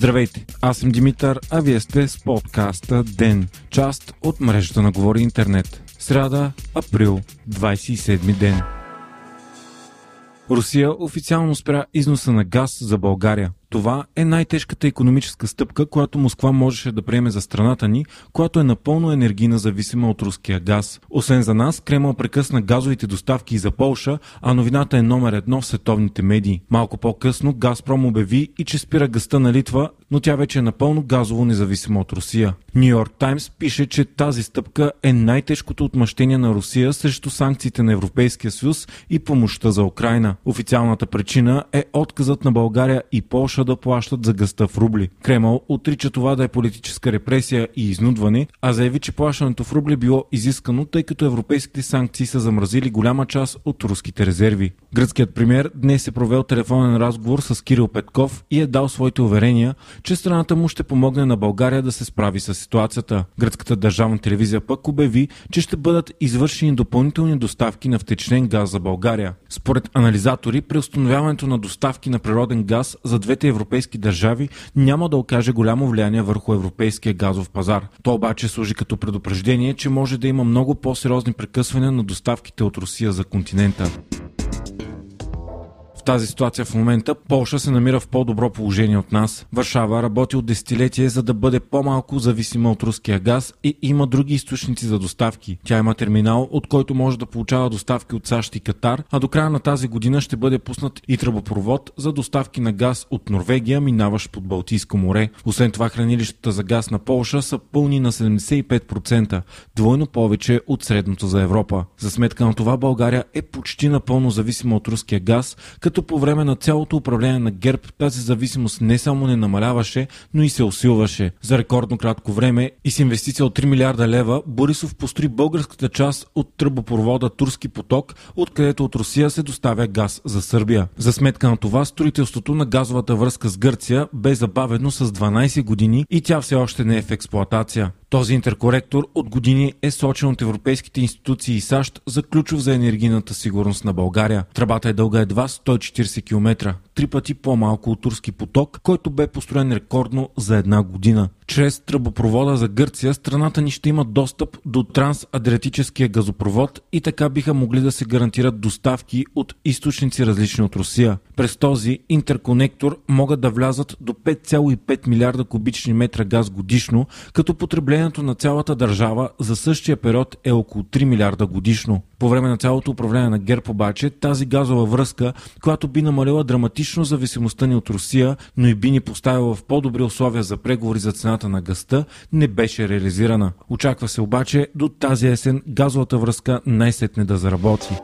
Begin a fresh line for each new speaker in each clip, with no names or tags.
Здравейте, аз съм Димитър, а вие сте с подкаста ДЕН, част от мрежата на Говори Интернет. Сряда, април, 27 ден. Русия официално спря износа на газ за България. Това е най-тежката економическа стъпка, която Москва можеше да приеме за страната ни, която е напълно енергийна зависима от руския газ. Освен за нас, Кремъл прекъсна газовите доставки и за Полша, а новината е номер едно в световните медии. Малко по-късно Газпром обяви и че спира гъста на Литва, но тя вече е напълно газово независима от Русия. Нью Йорк Таймс пише, че тази стъпка е най-тежкото отмъщение на Русия срещу санкциите на Европейския съюз и помощта за Украина. Официалната причина е отказът на България и Полша започва да плащат за гъста в рубли. Кремъл отрича това да е политическа репресия и изнудване, а заяви, че плащането в рубли било изискано, тъй като европейските санкции са замразили голяма част от руските резерви. Гръцкият премьер днес е провел телефонен разговор с Кирил Петков и е дал своите уверения, че страната му ще помогне на България да се справи с ситуацията. Гръцката държавна телевизия пък обяви, че ще бъдат извършени допълнителни доставки на втечнен газ за България. Според анализатори, при установяването на доставки на природен газ за двете европейски държави няма да окаже голямо влияние върху европейския газов пазар. То обаче служи като предупреждение, че може да има много по-сериозни прекъсвания на доставките от Русия за континента. Тази ситуация в момента Полша се намира в по-добро положение от нас. Варшава работи от десетилетие за да бъде по-малко зависима от руския газ и има други източници за доставки. Тя има терминал, от който може да получава доставки от САЩ и Катар, а до края на тази година ще бъде пуснат и тръбопровод за доставки на газ от Норвегия, минаващ под Балтийско море. Освен това, хранилищата за газ на Полша са пълни на 75%, двойно повече от средното за Европа. За сметка на това България е почти напълно зависима от руския газ, като по време на цялото управление на ГЕРБ тази зависимост не само не намаляваше, но и се усилваше. За рекордно кратко време и с инвестиция от 3 милиарда лева Борисов построи българската част от тръбопровода Турски поток, откъдето от Русия се доставя газ за Сърбия. За сметка на това строителството на газовата връзка с Гърция бе забавено с 12 години и тя все още не е в експлоатация. Този интеркоректор от години е сочен от европейските институции и САЩ за ключов за енергийната сигурност на България. Тръбата е дълга едва 140 км три пъти по-малко от турски поток, който бе построен рекордно за една година. Чрез тръбопровода за Гърция страната ни ще има достъп до трансадриатическия газопровод и така биха могли да се гарантират доставки от източници различни от Русия. През този интерконектор могат да влязат до 5,5 милиарда кубични метра газ годишно, като потреблението на цялата държава за същия период е около 3 милиарда годишно. По време на цялото управление на ГЕРБ обаче тази газова връзка, която би намалила драматично зависимостта ни от Русия, но и би ни поставила в по-добри условия за преговори за цената на гъста, не беше реализирана. Очаква се обаче до тази есен газовата връзка най-сетне да заработи.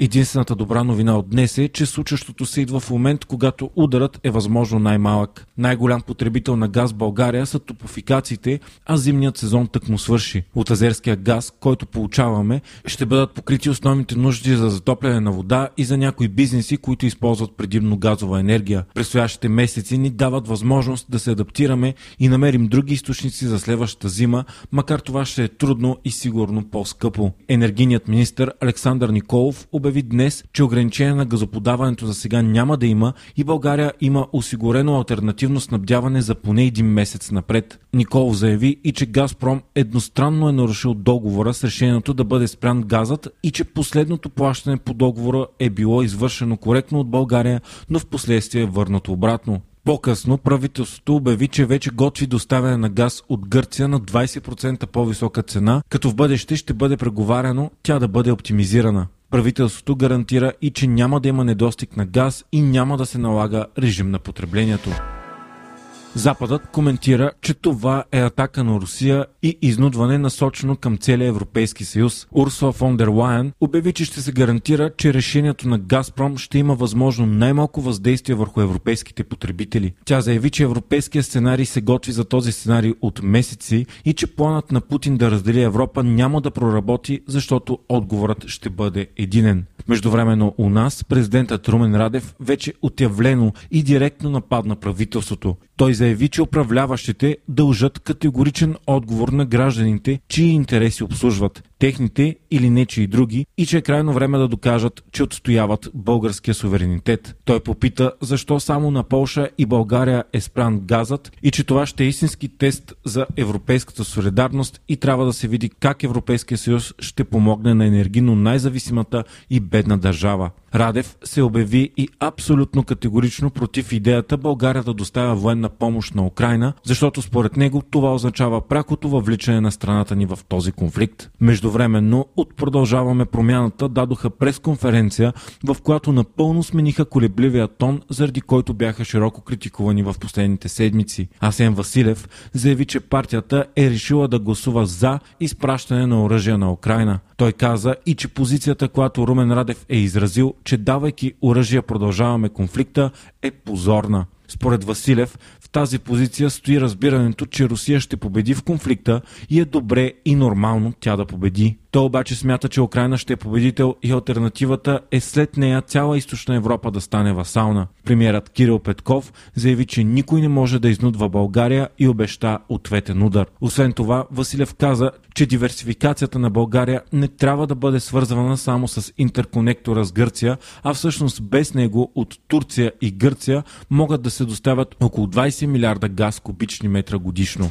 Единствената добра новина от днес е, че случващото се идва в момент, когато ударът е възможно най-малък. Най-голям потребител на газ в България са топофикациите, а зимният сезон тък му свърши. От азерския газ, който получаваме, ще бъдат покрити основните нужди за затопляне на вода и за някои бизнеси, които използват предимно газова енергия. Предстоящите месеци ни дават възможност да се адаптираме и намерим други източници за следващата зима, макар това ще е трудно и сигурно по-скъпо. Енергийният министр Александър Николов обяви обяви днес, че ограничение на газоподаването за сега няма да има и България има осигурено альтернативно снабдяване за поне един месец напред. Николов заяви и че Газпром едностранно е нарушил договора с решението да бъде спрян газът и че последното плащане по договора е било извършено коректно от България, но в последствие е върнато обратно. По-късно правителството обяви, че вече готви доставяне на газ от Гърция на 20% по-висока цена, като в бъдеще ще бъде преговаряно тя да бъде оптимизирана. Правителството гарантира и че няма да има недостиг на газ и няма да се налага режим на потреблението. Западът коментира, че това е атака на Русия и изнудване насочено към целия Европейски съюз. Урсула фон дер Лайен обяви, че ще се гарантира, че решението на Газпром ще има възможно най-малко въздействие върху европейските потребители. Тя заяви, че европейския сценарий се готви за този сценарий от месеци и че планът на Путин да раздели Европа няма да проработи, защото отговорът ще бъде единен. Междувременно у нас президентът Румен Радев вече отявлено и директно нападна правителството. Той заяви, че управляващите дължат категоричен отговор на гражданите, чии интереси обслужват. Техните или нечи и други, и че е крайно време да докажат, че отстояват българския суверенитет. Той попита защо само на Полша и България е спран газът и че това ще е истински тест за европейската солидарност и трябва да се види как Европейския съюз ще помогне на енергийно най-зависимата и бедна държава. Радев се обяви и абсолютно категорично против идеята България да доставя военна помощ на Украина, защото според него това означава прякото въвличане на страната ни в този конфликт. Междувременно от Продължаваме промяната дадоха пресконференция, в която напълно смениха колебливия тон, заради който бяха широко критикувани в последните седмици. Асен Василев заяви, че партията е решила да гласува за изпращане на оръжия на Украина. Той каза и че позицията, която Румен Радев е изразил, че давайки оръжия продължаваме конфликта, е позорна. Според Василев, в тази позиция стои разбирането, че Русия ще победи в конфликта и е добре и нормално тя да победи. Той обаче смята, че Украина ще е победител и альтернативата е след нея цяла източна Европа да стане васална. Премьерът Кирил Петков заяви, че никой не може да изнудва България и обеща ответен удар. Освен това, Василев каза, че диверсификацията на България не трябва да бъде свързвана само с интерконектора с Гърция, а всъщност без него от Турция и Гърция могат да се доставят около 20 милиарда газ кубични метра годишно.